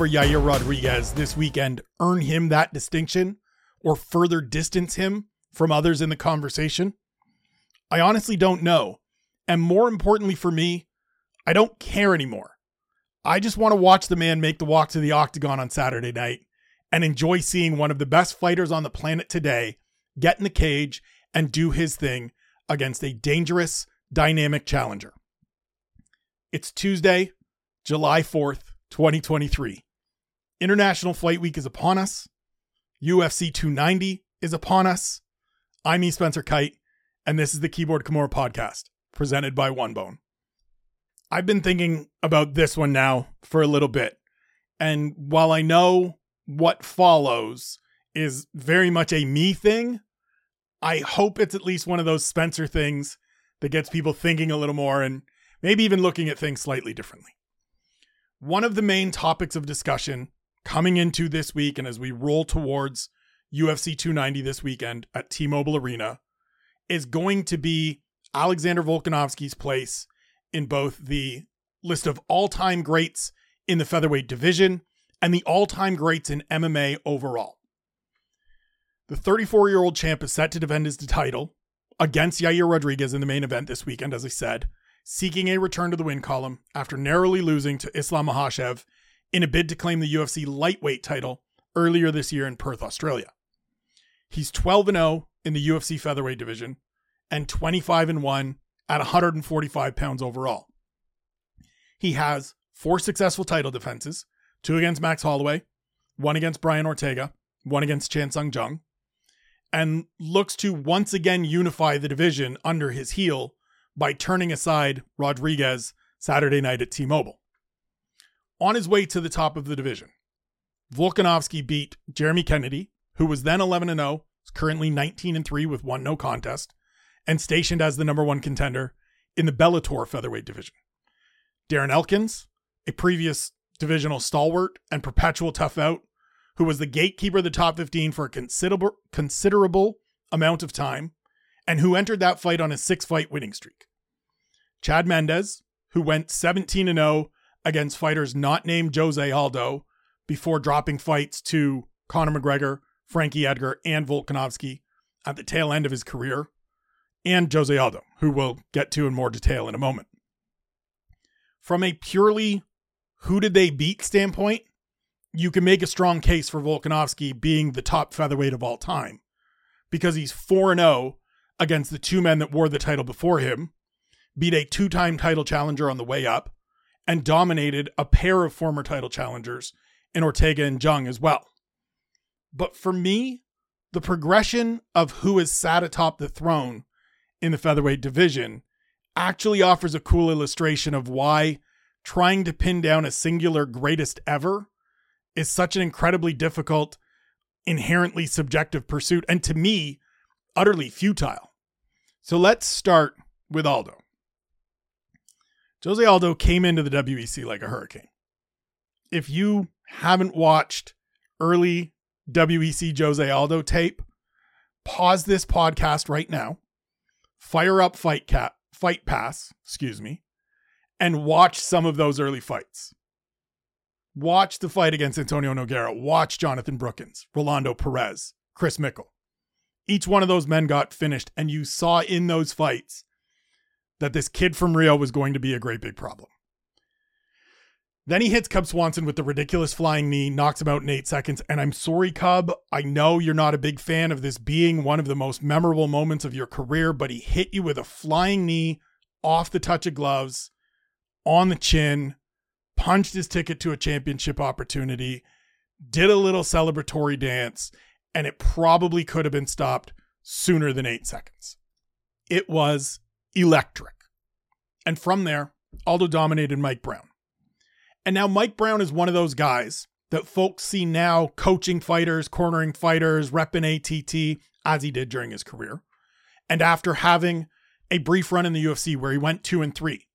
over Yair Rodriguez this weekend earn him that distinction or further distance him from others in the conversation? I honestly don't know. And more importantly for me, I don't care anymore. I just want to watch the man make the walk to the octagon on Saturday night and enjoy seeing one of the best fighters on the planet today get in the cage and do his thing against a dangerous, dynamic challenger. It's Tuesday, July 4th, 2023. International Fight Week is upon us. UFC 290 is upon us. I'm E. Spencer Kyte, and this is the Keyboard Kimura podcast presented by One Bone. I've been thinking about this one now for a little bit. And while I know what follows is very much a me thing, I hope it's at least one of those Spencer things that gets people thinking a little more and maybe even looking at things slightly differently. One of the main topics of discussion coming into this week and as we roll towards UFC 290 this weekend at T Mobile Arena is going to be Alexander Volkanovski's place in both the list of all time greats in the featherweight division and the all time greats in MMA overall. The 34 year old champ is set to defend his title against Yair Rodriguez in the main event this weekend, as I said, seeking a return to the win column after narrowly losing to Islam Makhachev in a bid to claim the UFC lightweight title earlier this year in Perth, Australia. He's 12 0 in the UFC featherweight division and 25 1 at 145 pounds overall. He has four successful title defenses two against Max Holloway, one against Brian Ortega, one against Chan Sung Jung, and looks to once again unify the division under his heel by turning aside Rodriguez Saturday night at T Mobile. On his way to the top of the division, Volkanovski beat Jeremy Kennedy, who was then 11 0, is currently 19 3 with one no contest, and stationed as the number one contender in the Bellator featherweight division. Darren Elkins, a previous divisional stalwart and perpetual tough out, who was the gatekeeper of the top 15 for a considerable considerable amount of time, and who entered that fight on a six fight winning streak. Chad Mendes, who went 17 0 against fighters not named Jose Aldo before dropping fights to Conor McGregor, Frankie Edgar, and Volkanovski at the tail end of his career, and Jose Aldo, who we'll get to in more detail in a moment. From a purely who did they beat standpoint, you can make a strong case for Volkanovski being the top featherweight of all time because he's 4 0 against the two men that wore the title before him, beat a two time title challenger on the way up, and dominated a pair of former title challengers in Ortega and Jung as well. But for me, the progression of who has sat atop the throne in the featherweight division actually offers a cool illustration of why trying to pin down a singular greatest ever is such an incredibly difficult, inherently subjective pursuit, and to me, utterly futile. So let's start with Aldo. Jose Aldo came into the WEC like a hurricane. If you haven't watched early WEC Jose Aldo tape, pause this podcast right now, fire up Fight Cat, Fight Pass, excuse me, and watch some of those early fights. Watch the fight against Antonio Nogueira. Watch Jonathan Brookins, Rolando Perez, Chris Mickle. Each one of those men got finished, and you saw in those fights that this kid from Rio was going to be a great big problem. Then he hits Cub Swanson with the ridiculous flying knee, knocks him out in eight seconds. And I'm sorry, Cub. I know you're not a big fan of this being one of the most memorable moments of your career, but he hit you with a flying knee off the touch of gloves on the chin, punched his ticket to a championship opportunity, did a little celebratory dance, and it probably could have been stopped sooner than eight seconds. It was electric. And from there, Aldo dominated Mike Brown. And now Mike Brown is one of those guys that folks see now coaching fighters, cornering fighters, repping ATT, as he did during his career. And after having a brief run in the UFC where he went two and three,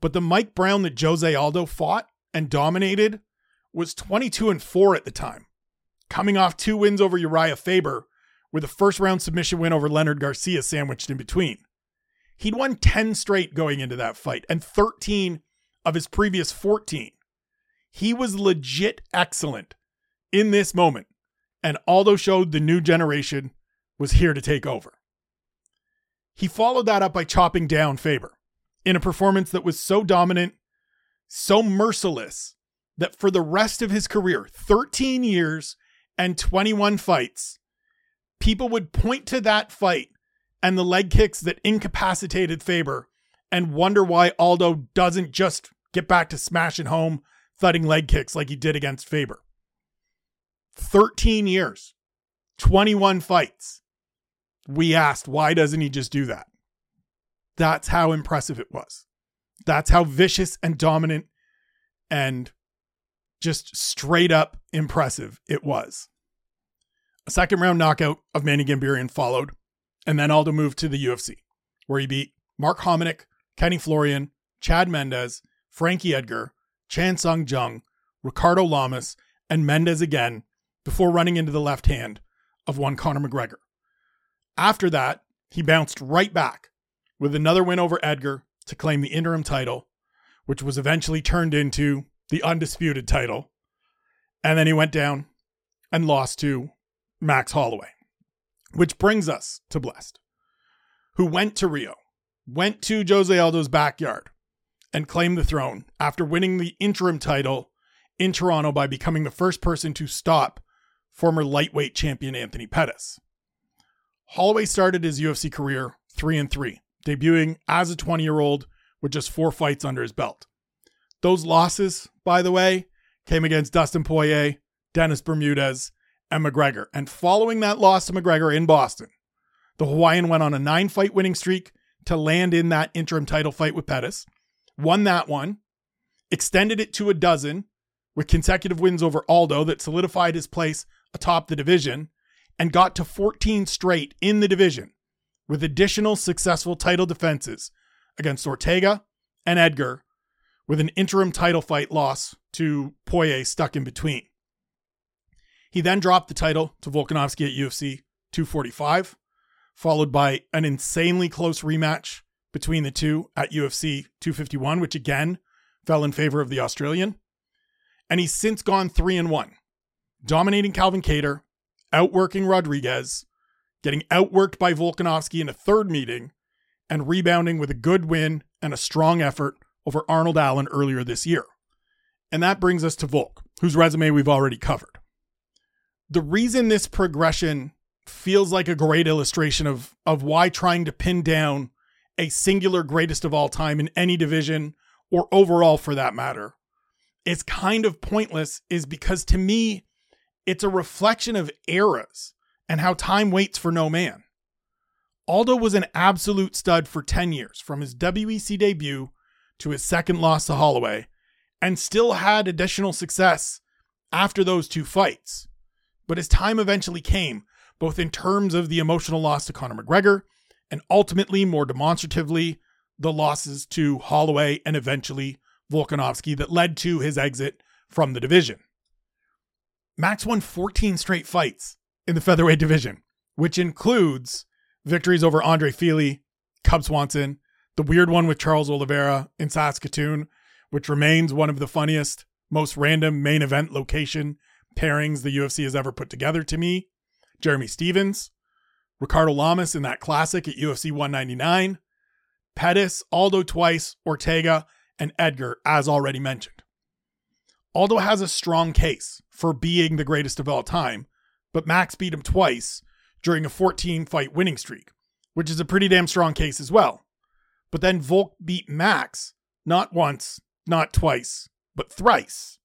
but the Mike Brown that Jose Aldo fought and dominated was 22 and 4 at the time, coming off two wins over Urijah Faber with a first round submission win over Leonard Garcia sandwiched in between. He'd won 10 straight going into that fight, and 13 of his previous 14. He was legit excellent in this moment, and Aldo showed the new generation was here to take over. He followed that up by chopping down Faber in a performance that was so dominant, so merciless, that for the rest of his career 13 years and 21 fights people would point to that fight and the leg kicks that incapacitated Faber and wonder why Aldo doesn't just get back to smashing home, thudding leg kicks like he did against Faber. 13 years, 21 fights. We asked, why doesn't he just do that? That's how impressive it was. That's how vicious and dominant and just straight up impressive it was. A second round knockout of Manny Gamburyan followed, and then Aldo moved to the UFC, where he beat Mark Hominick, Kenny Florian, Chad Mendes, Frankie Edgar, Chan Sung Jung, Ricardo Lamas, and Mendes again before running into the left hand of one Conor McGregor. After that, he bounced right back with another win over Edgar to claim the interim title, which was eventually turned into the undisputed title. And then he went down and lost to Max Holloway. Which brings us to Blessed, who went to Rio, went to Jose Aldo's backyard, and claimed the throne after winning the interim title in Toronto by becoming the first person to stop former lightweight champion Anthony Pettis. Holloway started his UFC career 3 and 3, debuting as a 20 year old with just four fights under his belt. Those losses, by the way, came against Dustin Poirier, Dennis Bermudez, and McGregor. And following that loss to McGregor in Boston, the Hawaiian went on a nine fight winning streak to land in that interim title fight with Pettis, won that one, extended it to a dozen with consecutive wins over Aldo that solidified his place atop the division, and got to 14 straight in the division with additional successful title defenses against Ortega and Edgar, with an interim title fight loss to Poirier stuck in between. He then dropped the title to Volkanovski at UFC 245, followed by an insanely close rematch between the two at UFC 251, which again fell in favor of the Australian. And he's since gone 3 and 1, dominating Calvin Kattar, outworking Rodriguez, getting outworked by Volkanovski in a third meeting, and rebounding with a good win and a strong effort over Arnold Allen earlier this year. And that brings us to Volk, whose resume we've already covered the reason this progression feels like a great illustration of of why trying to pin down a singular greatest of all time in any division or overall for that matter is kind of pointless is because to me it's a reflection of eras and how time waits for no man. Aldo was an absolute stud for 10 years from his WEC debut to his second loss to Holloway and still had additional success after those two fights. But his time eventually came, both in terms of the emotional loss to Conor McGregor and ultimately, more demonstratively, the losses to Holloway and eventually Volkanovski that led to his exit from the division. Max won 14 straight fights in the featherweight division, which includes victories over Andre Fili, Cub Swanson, the weird one with Charles Oliveira in Saskatoon, which remains one of the funniest, most random main event location pairings the UFC has ever put together to me. Jeremy Stephens, Ricardo Lamas in that classic at UFC 199, Pettis, Aldo twice, Ortega, and Edgar, as already mentioned. Aldo has a strong case for being the greatest of all time, but Max beat him twice during a 14 fight winning streak, which is a pretty damn strong case as well. But then Volk beat Max not once, not twice, but thrice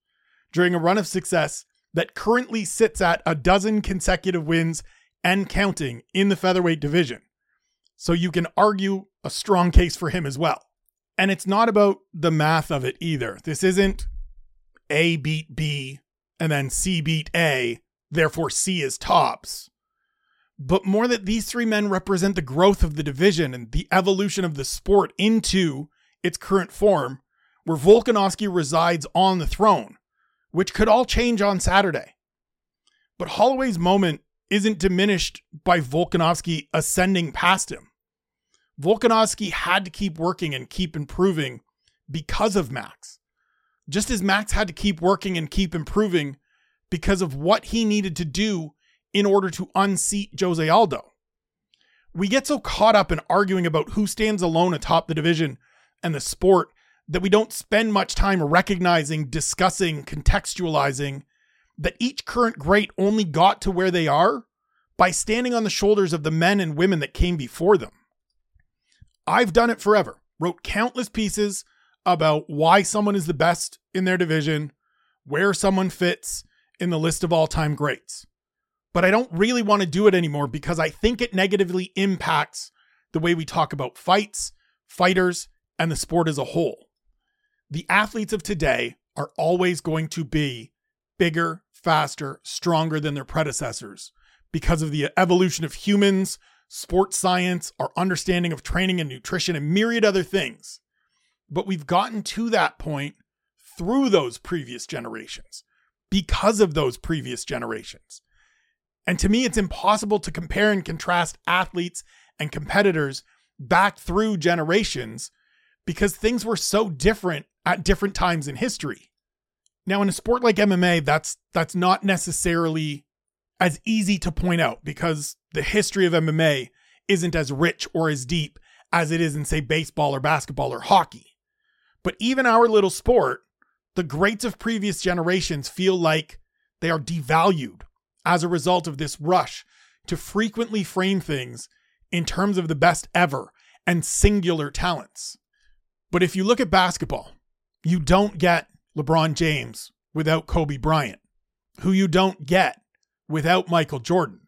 during a run of success that currently sits at a dozen consecutive wins and counting in the featherweight division. So you can argue a strong case for him as well. And it's not about the math of it either. This isn't A beat B and then C beat A, therefore C is tops. But more that these three men represent the growth of the division and the evolution of the sport into its current form, where Volkanovski resides on the throne which could all change on Saturday. But Holloway's moment isn't diminished by Volkanovski ascending past him. Volkanovski had to keep working and keep improving because of Max. Just as Max had to keep working and keep improving because of what he needed to do in order to unseat Jose Aldo. We get so caught up in arguing about who stands alone atop the division and the sport that we don't spend much time recognizing, discussing, contextualizing that each current great only got to where they are by standing on the shoulders of the men and women that came before them. I've done it forever, wrote countless pieces about why someone is the best in their division, where someone fits in the list of all time greats. But I don't really want to do it anymore because I think it negatively impacts the way we talk about fights, fighters, and the sport as a whole. The athletes of today are always going to be bigger, faster, stronger than their predecessors because of the evolution of humans, sports science, our understanding of training and nutrition, and myriad other things. But we've gotten to that point through those previous generations, because of those previous generations. And to me, it's impossible to compare and contrast athletes and competitors back through generations because things were so different at different times in history. Now, in a sport like MMA, that's that's not necessarily as easy to point out because the history of MMA isn't as rich or as deep as it is in, say, baseball or basketball or hockey. But even our little sport, the greats of previous generations feel like they are devalued as a result of this rush to frequently frame things in terms of the best ever and singular talents. But if you look at basketball, you don't get LeBron James without Kobe Bryant, who you don't get without Michael Jordan,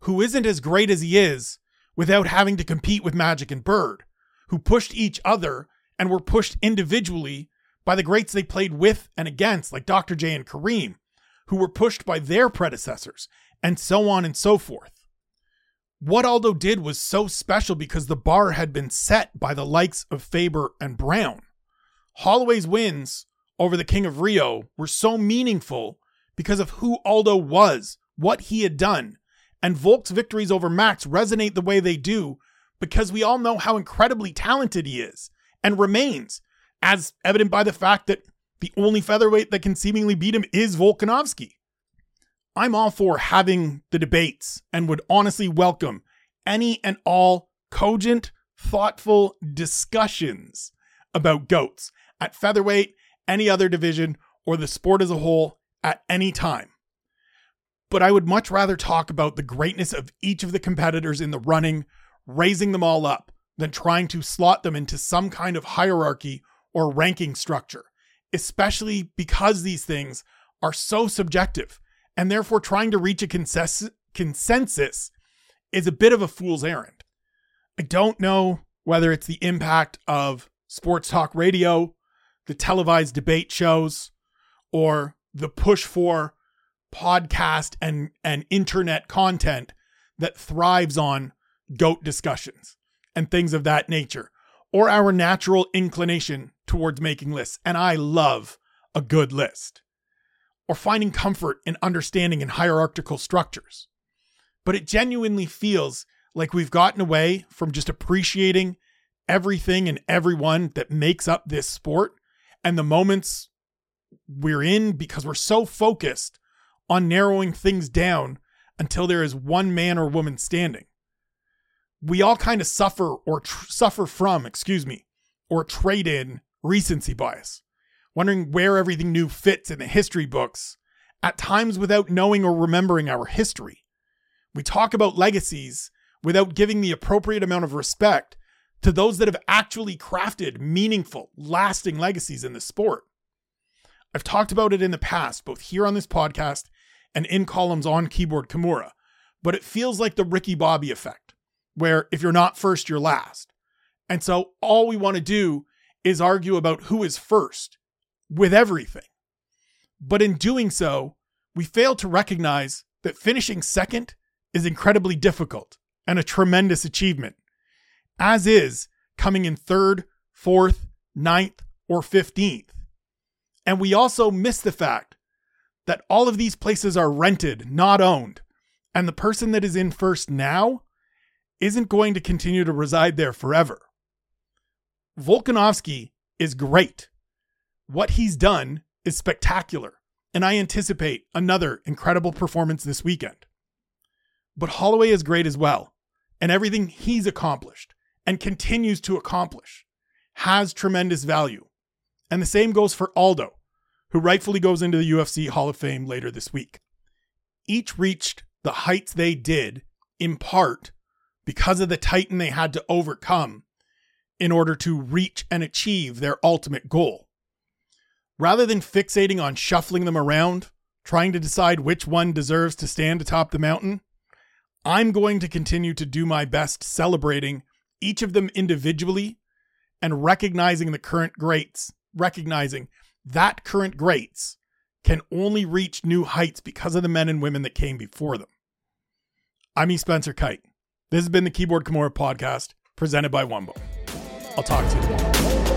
who isn't as great as he is without having to compete with Magic and Bird, who pushed each other and were pushed individually by the greats they played with and against, like Dr. J and Kareem, who were pushed by their predecessors, and so on and so forth. What Aldo did was so special because the bar had been set by the likes of Faber and Brown. Holloway's wins over the King of Rio were so meaningful because of who Aldo was, what he had done. And Volk's victories over Max resonate the way they do because we all know how incredibly talented he is and remains, as evident by the fact that the only featherweight that can seemingly beat him is Volkanovski. I'm all for having the debates and would honestly welcome any and all cogent, thoughtful discussions about GOATs at featherweight, any other division, or the sport as a whole at any time. But I would much rather talk about the greatness of each of the competitors in the running, raising them all up, than trying to slot them into some kind of hierarchy or ranking structure, especially because these things are so subjective, and therefore trying to reach a consensus, consensus is a bit of a fool's errand. I don't know whether it's the impact of sports talk radio, the televised debate shows, or the push for podcast and, and internet content that thrives on goat discussions and things of that nature, or our natural inclination towards making lists. And I love a good list, or finding comfort in understanding in hierarchical structures. But it genuinely feels like we've gotten away from just appreciating everything and everyone that makes up this sport and the moments we're in because we're so focused on narrowing things down until there is one man or woman standing. We all kind of suffer or tr- suffer from, excuse me, or trade in recency bias, wondering where everything new fits in the history books, at times without knowing or remembering our history. We talk about legacies without giving the appropriate amount of respect to those that have actually crafted meaningful, lasting legacies in the sport. I've talked about it in the past, both here on this podcast and in columns on Keyboard Kimura, but it feels like the Ricky Bobby effect, where if you're not first, you're last. And so all we want to do is argue about who is first with everything. But in doing so, we fail to recognize that finishing second is incredibly difficult and a tremendous achievement, as is coming in third, fourth, ninth, or 15th. And we also miss the fact that all of these places are rented, not owned. And the person that is in first now isn't going to continue to reside there forever. Volkanovski is great. What he's done is spectacular, and I anticipate another incredible performance this weekend. But Holloway is great as well, and everything he's accomplished and continues to accomplish has tremendous value. And the same goes for Aldo, who rightfully goes into the UFC Hall of Fame later this week. Each reached the heights they did in part because of the titan they had to overcome in order to reach and achieve their ultimate goal. Rather than fixating on shuffling them around, trying to decide which one deserves to stand atop the mountain, I'm going to continue to do my best celebrating each of them individually and recognizing the current greats, recognizing that current greats can only reach new heights because of the men and women that came before them. I'm E. Spencer Kyte. This has been the Keyboard Kimura podcast presented by One Bone. I'll talk to you tomorrow.